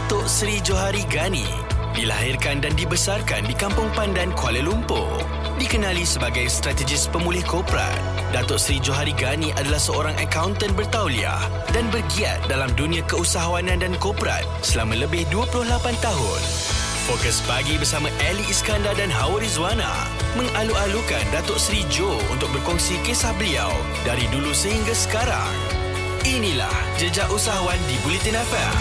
Datuk Seri Johari Gani dilahirkan dan dibesarkan di Kampung Pandan, Kuala Lumpur. Dikenali sebagai strategis pemulih korporat, Datuk Seri Johari Gani adalah seorang akaunten bertauliah dan bergiat dalam dunia keusahawanan dan korporat selama lebih 28 tahun. Fokus pagi bersama Ali Iskandar dan Hawa Rizwana mengalu-alukan Datuk Seri Jo untuk berkongsi kisah beliau dari dulu sehingga sekarang. Inilah Jejak Usahawan di Bulletin FM.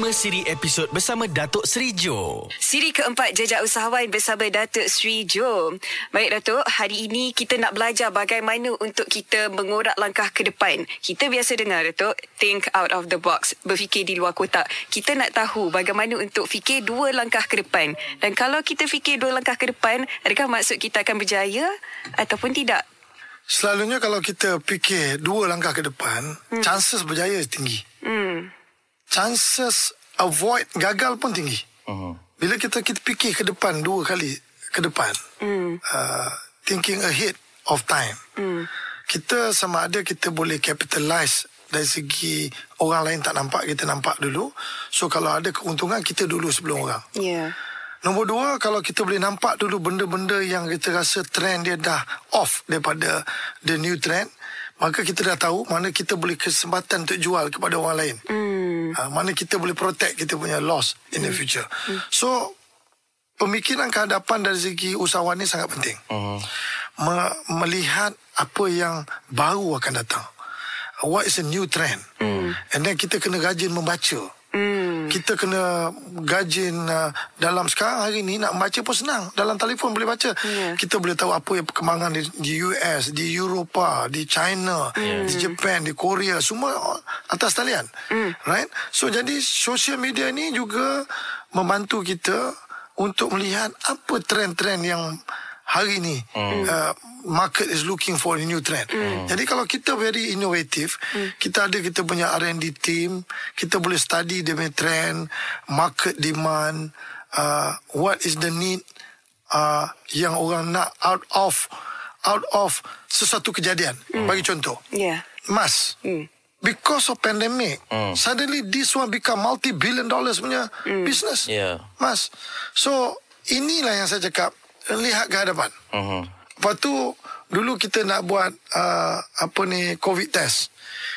5 siri episod bersama Datuk Seri Jo. Siri keempat Jejak Usahawan bersama Datuk Sri Jo. Baik Datuk, hari ini kita nak belajar bagaimana untuk kita mengorak langkah ke depan. Kita biasa dengar Datuk, think out of the box, berfikir di luar kotak. Kita nak tahu bagaimana untuk fikir dua langkah ke depan. Dan kalau kita fikir dua langkah ke depan, adakah maksud kita akan berjaya ataupun tidak? Selalunya kalau kita fikir dua langkah ke depan, hmm. chances berjaya tinggi. Hmm. Chances avoid gagal pun tinggi. Uh-huh. Bila kita kita fikir ke depan dua kali ke depan, Hmm. uh, thinking ahead of time, Hmm. kita sama ada kita boleh capitalize dari segi orang lain tak nampak, kita nampak dulu. So kalau ada keuntungan, kita dulu sebelum orang. Ya. Yeah. Nombor dua, kalau kita boleh nampak dulu benda-benda yang kita rasa trend dia dah off daripada the new trend, maka kita dah tahu mana kita boleh kesempatan untuk jual kepada orang lain. Hmm. Ha, mana kita boleh protect kita punya loss in the future. So, pemikiran kehadapan dari segi usahawan ni sangat penting. Uh-huh. Me- melihat apa yang baru akan datang. What is a new trend? And then kita kena rajin membaca. Kita kena gajin uh, dalam sekarang hari ni nak baca pun senang. Dalam telefon boleh baca. Ya. Kita boleh tahu apa yang perkembangan di, di US, di Eropah, di China, di Japan, di Korea, semua atas talian. Right? So jadi social media ni juga membantu kita untuk melihat apa trend-trend yang hari ni uh, market is looking for a new trend. Jadi kalau kita very innovative, kita ada kita punya R&D team, kita boleh study dia punya trend, market demand, uh, what is the need uh, yang orang nak out of out of sesuatu kejadian. Bagi contoh. Yeah. mas. Hmm. Because of pandemic, suddenly this one become multi-billion dollars punya business. Yeah. Mas. So, inilah yang saya cakap, lihat ke hadapan. Uh-huh. Lepas tu, dulu kita nak buat uh, apa ni COVID test.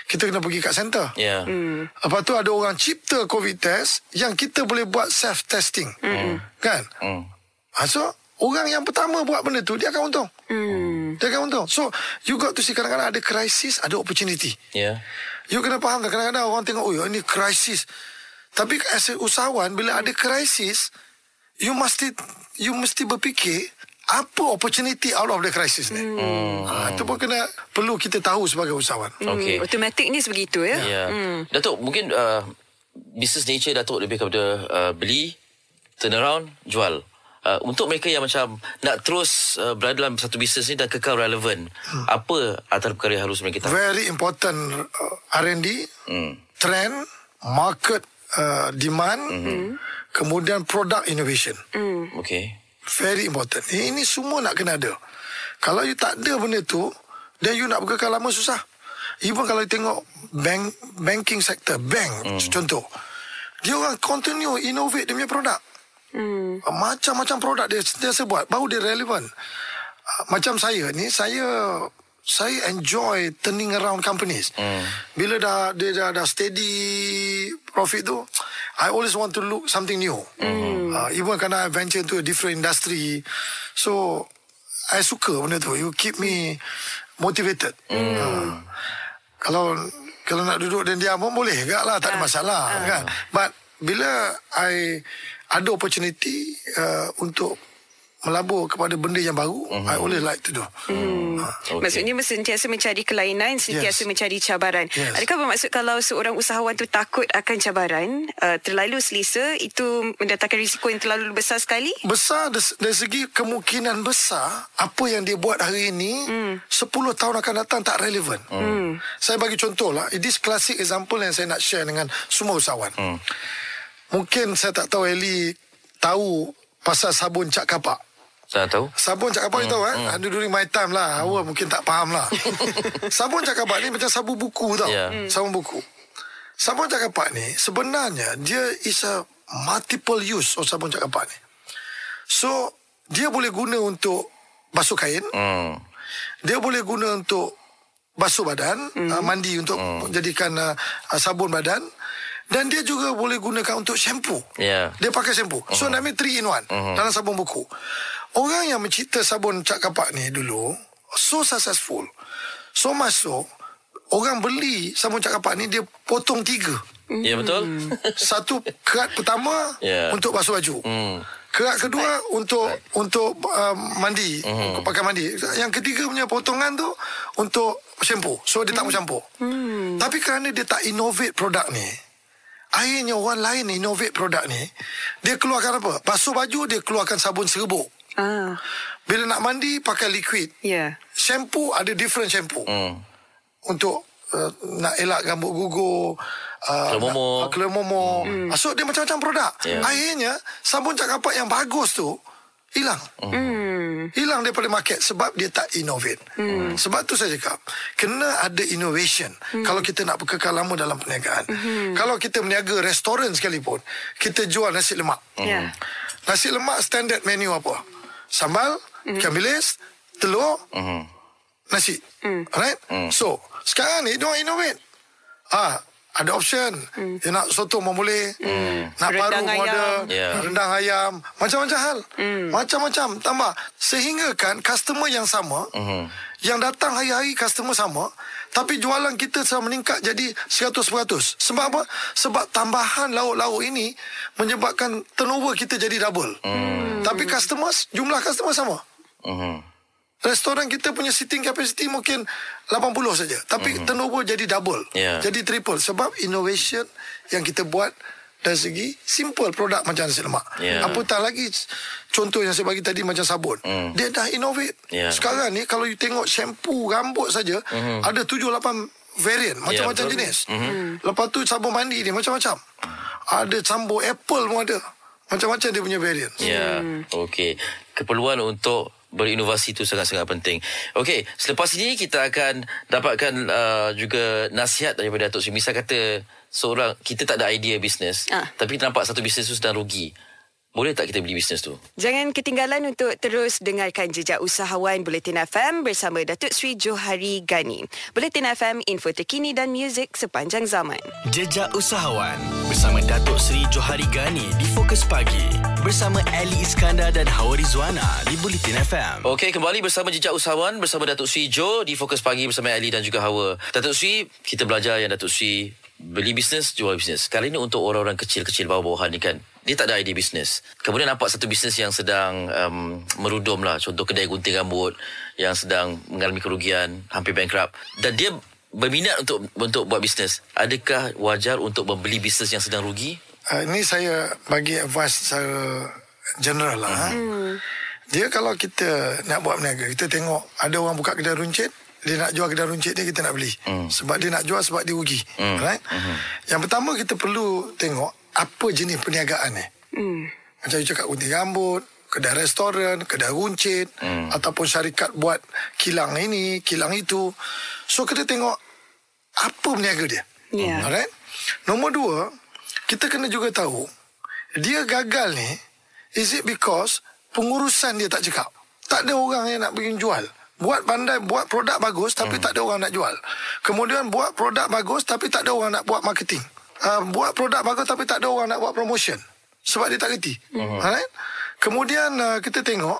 Kita kena pergi kat center. Yeah. Hmm. Lepas tu ada orang cipta COVID test yang kita boleh buat self-testing. Kan? Hmm. Ha, so, orang yang pertama buat benda tu, dia akan untung. Hmm. Dia akan untung. So, you got to see kadang-kadang ada krisis, ada opportunity. Yeah. You kena faham tak kadang-kadang orang tengok oh ini krisis. Tapi as a usahawan bila ada krisis you mesti you mesti berfikir apa opportunity out of the crisis ni. Hmm. Ha, itu pun kena perlu kita tahu sebagai usahawan. Okay. Hmm. Automatik ni sebegitu ya. Ya. Hmm. Datuk, mungkin uh, business nature Datuk lebih kepada uh, beli, turn around, jual. Uh, untuk mereka yang macam nak terus uh, berada dalam satu bisnes ni dan kekal relevan, hmm. apa antara perkara yang harus mereka tahu? Very important uh, R&D, Hmm. trend, market uh, demand, kemudian product innovation. Okay. Very important. Ini semua nak kena ada. Kalau you tak ada benda tu, then you nak berkekal lama susah. Even kalau you tengok bank banking sector, bank hmm. contoh. Dia orang continue innovate dia punya produk. Hmm. Macam-macam produk dia sentiasa buat. Baru dia relevan. Ah, Macam saya ni, saya saya enjoy turning around companies. Hmm. Bila dah dia dah, dah steady profit tu, I always want to look something new. Hmm. Uh, even kerana I venture into a different industry. So, I suka benda tu. You keep me motivated. Uh, kalau kalau nak duduk dan diam pun boleh juga lah. Tak ada masalah kan. But bila I ada opportunity uh, untuk melabur kepada benda yang baru, I always like to do. Hmm. Okay. Maksudnya sentiasa mencari kelainan, sentiasa Yes. mencari cabaran. Yes. Adakah bermaksud kalau seorang usahawan tu takut akan cabaran, uh, terlalu selesa, itu mendatangkan risiko yang terlalu besar sekali? Besar des- dari segi kemungkinan besar apa yang dia buat hari ini hmm. 10 tahun akan datang tak relevan. Hmm. Saya bagi contoh lah. This classic example yang saya nak share dengan semua usahawan. Hmm. Mungkin saya tak tahu Eli tahu pasal sabun cak kapak. Saya tahu. Sabun cak kapak hmm. tahu eh? Hmm. During my time lah. Awak mungkin tak faham lah. sabun cak kapak ni macam sabun buku tau. Ya. Hmm. Sabun buku. sabun cat kapak ni sebenarnya dia is a multiple use of sabun cat kapak ni. So dia boleh guna untuk basuh kain, Hmm. dia boleh guna untuk basuh badan, mm. uh, mandi untuk mm. jadikan uh, uh, sabun badan dan dia juga boleh gunakan untuk shampoo. Ya. Dia pakai shampoo. So Hmm. namanya 3 in 1 dalam sabun buku. Orang yang mencipta sabun cat kapak ni dulu so successful. So masuk orang beli sabun cat kapak ni dia potong tiga. Ya betul? Satu kerat pertama Ya. untuk basuh baju. Hmm. Kerat kedua untuk untuk uh, mandi, Hmm. untuk pakai mandi. Yang ketiga punya potongan tu untuk shampoo. So dia tak mau campur. Tapi kerana dia tak innovate produk ni, akhirnya orang lain innovate produk ni, dia keluarkan apa? Basuh baju dia keluarkan sabun serbuk. Ah, Bila nak mandi pakai liquid. ya. Shampoo ada different shampoo Hmm. untuk uh, nak elak rambut gugur uh, Kelomomo. uh, kelomomo hmm. so dia macam-macam produk Ya. akhirnya sabun cat kapak yang bagus tu hilang Hmm. hilang daripada market sebab dia tak innovate hmm. sebab tu saya cakap kena ada innovation hmm. kalau kita nak kekal lama dalam perniagaan hmm. kalau kita meniaga restoran sekalipun kita jual nasi lemak Ya. nasi lemak standard menu apa sambal ikan bilis telur Hmm. nasi. Right? So, sekarang ni diorang innovate. Ah, ada option. Dia nak soto pun boleh. Nak paru Rendang pun ada. ayam. Ya. Rendang ayam. Macam-macam hal. Macam-macam. Tambah. Sehingga kan customer yang sama. Yang datang hari-hari customer sama. Tapi jualan kita telah meningkat jadi 100%. Sebab apa? Sebab tambahan lauk-lauk ini menyebabkan turnover kita jadi double. Tapi customers, jumlah customer sama. Hmm. Restoran kita punya seating capacity mungkin 80 saja. Tapi mm-hmm. turnover jadi double. Ya. Jadi triple. Sebab innovation yang kita buat dari segi simple produk macam nasi lemak. Ya. Apatah lagi contoh yang saya bagi tadi macam sabun. Mm. Dia dah innovate. Ya. Sekarang ni kalau you tengok shampoo rambut saja mm-hmm. ada 7 8 variant macam-macam betul. jenis. Mm-hmm. Lepas tu sabun mandi ni macam-macam. Ada campur apple pun ada. Macam-macam dia punya variant. Ya, okey. Keperluan untuk berinovasi itu sangat-sangat penting. Okey, selepas ini kita akan dapatkan uh, juga nasihat daripada Datuk Sri. Misal kata seorang kita tak ada idea bisnes, Ah. tapi kita nampak satu bisnes tu sedang rugi. Boleh tak kita beli bisnes tu? Jangan ketinggalan untuk terus dengarkan Jejak Usahawan Buletin FM bersama Datuk Sri Johari Gani. Buletin FM, info terkini dan muzik sepanjang zaman. Jejak Usahawan bersama Datuk Seri Johari Gani di Fokus Pagi bersama Ali Iskandar dan Hawa Rizwana di Bulletin FM. Okey, kembali bersama Jejak Usahawan bersama Datuk Sri Jo di Fokus Pagi bersama Ali dan juga Hawa. Datuk Sri, kita belajar yang Datuk Sri beli bisnes, jual bisnes. Kali ini untuk orang-orang kecil-kecil bawah-bawahan ni kan, dia tak ada idea bisnes. Kemudian nampak satu bisnes yang sedang um, merudum lah. Contoh kedai gunting rambut yang sedang mengalami kerugian, hampir bankrupt. Dan dia berminat untuk untuk buat bisnes. Adakah wajar untuk membeli bisnes yang sedang rugi? Uh, ini saya bagi advice secara general lah. Hmm. Dia kalau kita nak buat berniaga, kita tengok ada orang buka kedai runcit, dia nak jual kedai runcit dia, kita nak beli. Hmm. Sebab dia nak jual sebab dia rugi. Hmm. Right? Hmm. Yang pertama kita perlu tengok apa jenis perniagaan ni. Hmm. Macam you cakap gunting rambut, kedai restoran, kedai runcit, hmm. ataupun syarikat buat kilang ini, kilang itu. So kita tengok apa berniaga dia. Ya. Alright? Nombor dua, kita kena juga tahu dia gagal ni is it because pengurusan dia tak cekap. Tak ada orang yang nak pergi jual. Buat pandai buat produk bagus tapi hmm. tak ada orang nak jual. Kemudian buat produk bagus tapi tak ada orang nak buat marketing. Uh, buat produk bagus tapi tak ada orang nak buat promotion. Sebab dia tak reti. Hmm. Alright? Kemudian uh, kita tengok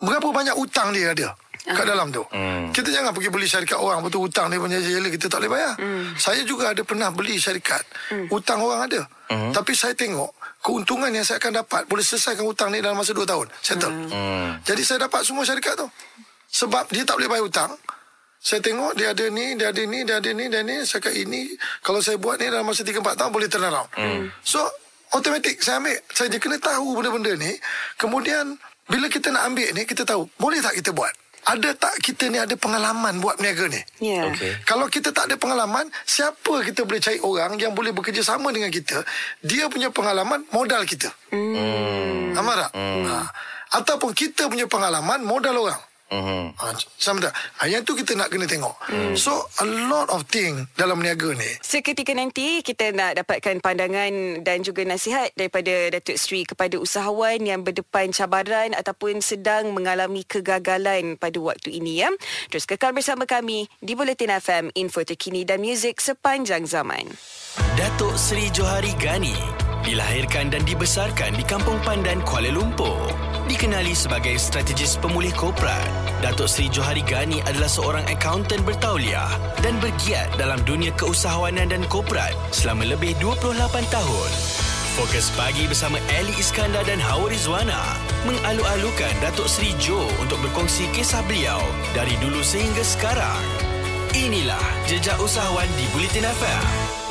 berapa banyak hutang dia ada kat dalam tu. Hmm. Kita jangan pergi beli syarikat orang betul hutang dia punya jela kita tak boleh bayar. Saya juga ada pernah beli syarikat. Hutang orang ada. Tapi saya tengok keuntungan yang saya akan dapat boleh selesaikan hutang ni dalam masa 2 tahun. Settle. Hmm. Jadi saya dapat semua syarikat tu. Sebab dia tak boleh bayar hutang. Saya tengok dia ada ni, dia ada ni, dia ada ni, dia ni. Saya kata ini, kalau saya buat ni dalam masa 3-4 tahun boleh turn around. So, automatic saya ambil. Saya dia kena tahu benda-benda ni. Kemudian, bila kita nak ambil ni, kita tahu, boleh tak kita buat? Ada tak kita ni ada pengalaman buat berniaga ni? Ya. Okey. Kalau kita tak ada pengalaman, siapa kita boleh cari orang yang boleh bekerja sama dengan kita? Dia punya pengalaman, modal kita. Hmm. Faham tak? Ha. Ataupun kita punya pengalaman, modal orang. Mhm. Ha, sama tak? Ha, yang tu kita nak kena tengok. So, a lot of thing dalam meniaga ni. Seketika nanti kita nak dapatkan pandangan dan juga nasihat daripada Datuk Seri kepada usahawan yang berdepan cabaran ataupun sedang mengalami kegagalan pada waktu ini ya. Terus kekal bersama kami di Bulletin FM, info terkini dan muzik sepanjang zaman. Datuk Seri Johari Gani dilahirkan dan dibesarkan di Kampung Pandan, Kuala Lumpur. Dikenali sebagai strategis pemulih korporat, Datuk Seri Johari Gani adalah seorang akaunten bertauliah dan bergiat dalam dunia keusahawanan dan korporat selama lebih 28 tahun. Fokus pagi bersama Ali Iskandar dan Hawa Rizwana mengalu-alukan Datuk Seri Jo untuk berkongsi kisah beliau dari dulu sehingga sekarang. Inilah Jejak Usahawan di Bulletin FM.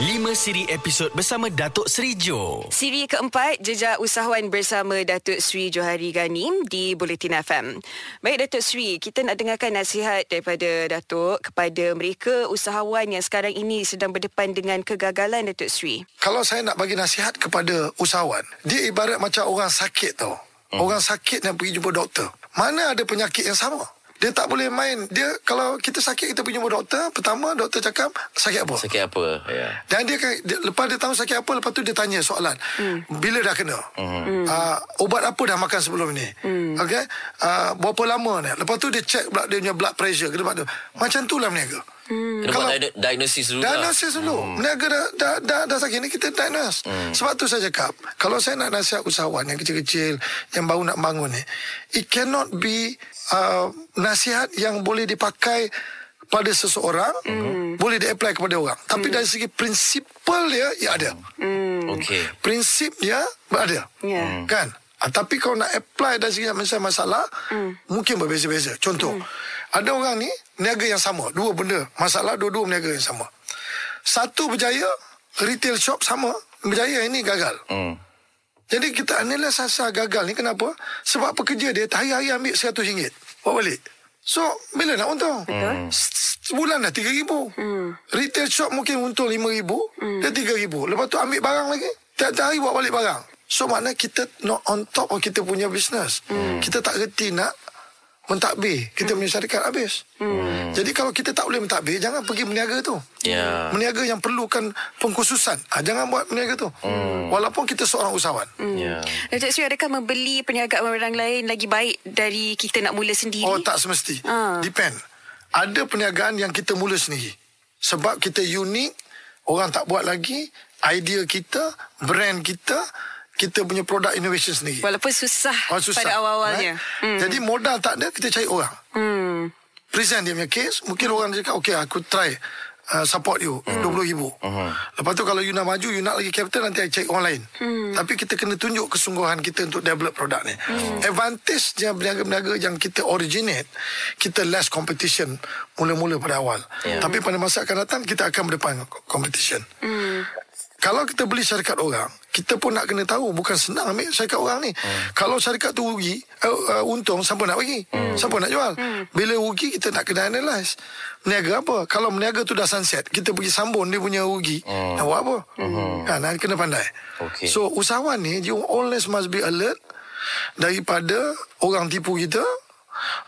5 siri episod bersama Datuk Seri Jo. Siri keempat, Jejak Usahawan bersama Datuk Seri Johari Gani di Bulletin FM. Baik Datuk Seri, kita nak dengarkan nasihat daripada Datuk kepada mereka usahawan yang sekarang ini sedang berdepan dengan kegagalan Datuk Seri. Kalau saya nak bagi nasihat kepada usahawan, dia ibarat macam orang sakit tau. Hmm. Orang sakit yang pergi jumpa doktor. Mana ada penyakit yang sama? Dia tak boleh main. Dia kalau kita sakit kita pergi jumpa doktor, pertama doktor cakap sakit apa? Sakit apa? Ya. Dan dia, dia lepas dia tahu sakit apa, lepas tu dia tanya soalan. Hmm. Bila dah kena? Hmm. Uh, ubat apa dah makan sebelum ni? Hmm. Okay? Uh, berapa lama ni? Lepas tu dia check pula dia punya blood pressure. Kena tu. Macam tu lah meniaga. Hmm. Kena Kalau- buat dia- diagnosis dulu lah. Diagnosis dulu. Hmm. Meniaga dah, dah, dah, dah sakit ni kita diagnose. Hmm. Sebab tu saya cakap, kalau saya nak nasihat usahawan yang kecil-kecil, yang baru nak bangun ni, it cannot be uh, nasihat yang boleh dipakai pada seseorang, hmm. boleh di-apply kepada orang. Tapi dari segi prinsipal dia, ia ada. Hmm. Okey. Prinsip dia ada. Ya. Hmm. Kan? Ah, tapi kalau nak apply dari segi masalah, masalah hmm. mungkin berbeza-beza. Contoh, hmm. Ada orang ni niaga yang sama, dua benda, masalah dua-dua niaga yang sama. Satu berjaya, retail shop sama, berjaya ini gagal. Hmm. Jadi kita analyse asal gagal ni kenapa? Sebab pekerja dia hari-hari ambil RM100 bawa balik. So, bila nak untung? Betul. S- Sebulan dah RM3,000. Hmm. Retail shop mungkin untung RM5,000. Hmm. Dia RM3,000. Lepas tu ambil barang lagi. Tiap-tiap hari bawa balik barang. So, maknanya kita not on top of kita punya business. Hmm. Kita tak reti nak mentadbir. Kita punya syarikat habis. Hmm. Jadi, kalau kita tak boleh mentadbir, jangan pergi meniaga tu. Ya. Meniaga yang perlukan pengkhususan. Ha, jangan buat meniaga tu. Hmm. Walaupun kita seorang usahawan. Hmm. Ya. Datuk Seri, adakah membeli perniagaan orang lain lagi baik dari kita nak mula sendiri? Oh tak semesti. Ah. Depend. Ada perniagaan yang kita mula sendiri. Sebab kita unik, orang tak buat lagi, idea kita, brand kita, kita punya produk innovation sendiri. Walaupun susah, Oh, susah, pada awal-awalnya. right? Hmm. Jadi modal tak ada, kita cari orang. Hmm. Present dia punya case, mungkin orang cakap, okay aku try uh, support you, Hmm. RM20,000. Uh-huh. Lepas tu kalau you nak maju, you nak lagi capital, nanti I cari orang lain. Hmm. Tapi kita kena tunjuk kesungguhan kita untuk develop produk ni. Hmm. Advantage dia berniaga-berniaga yang kita originate, kita less competition mula-mula pada awal. Yeah. Tapi pada masa akan datang, kita akan berdepan competition. Hmm. Kalau kita beli syarikat orang, kita pun nak kena tahu bukan senang ambil syarikat orang ni. Hmm. Kalau syarikat tu rugi, uh, uh, untung siapa nak bagi? Hmm. Siapa nak jual? Hmm. Bila rugi kita nak kena analyse. Meniaga apa? Kalau meniaga tu dah sunset, kita pergi sambung dia punya rugi. Hmm. Nak buat apa? Hmm. Kan, nak kena pandai. Okey. So usahawan ni you always must be alert daripada orang tipu kita.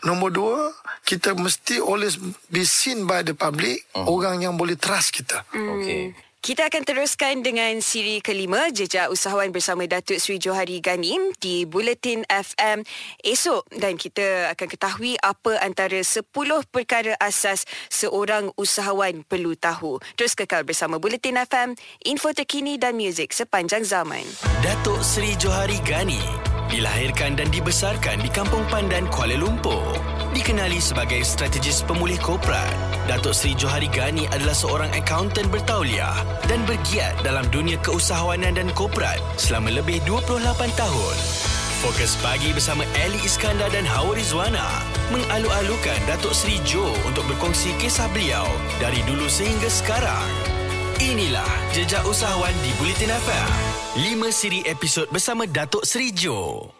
Nombor dua, kita mesti always be seen by the public, orang yang boleh trust kita. Okey. Kita akan teruskan dengan siri kelima Jejak Usahawan bersama Datuk Seri Johari Ganim di Bulletin FM esok dan kita akan ketahui apa antara 10 perkara asas seorang usahawan perlu tahu. Terus kekal bersama Bulletin FM, info terkini dan muzik sepanjang zaman. Datuk Seri Johari Gani dilahirkan dan dibesarkan di Kampung Pandan, Kuala Lumpur. Dikenali sebagai strategis pemulih korporat, Datuk Seri Johari Gani adalah seorang akaunten bertauliah dan bergiat dalam dunia keusahawanan dan korporat selama lebih 28 tahun. Fokus pagi bersama Ali Iskandar dan Hawa Rizwana mengalu-alukan Datuk Seri Jo untuk berkongsi kisah beliau dari dulu sehingga sekarang. Inilah Jejak Usahawan di Bulletin FM. 5 siri episod bersama Datuk Seri Jo.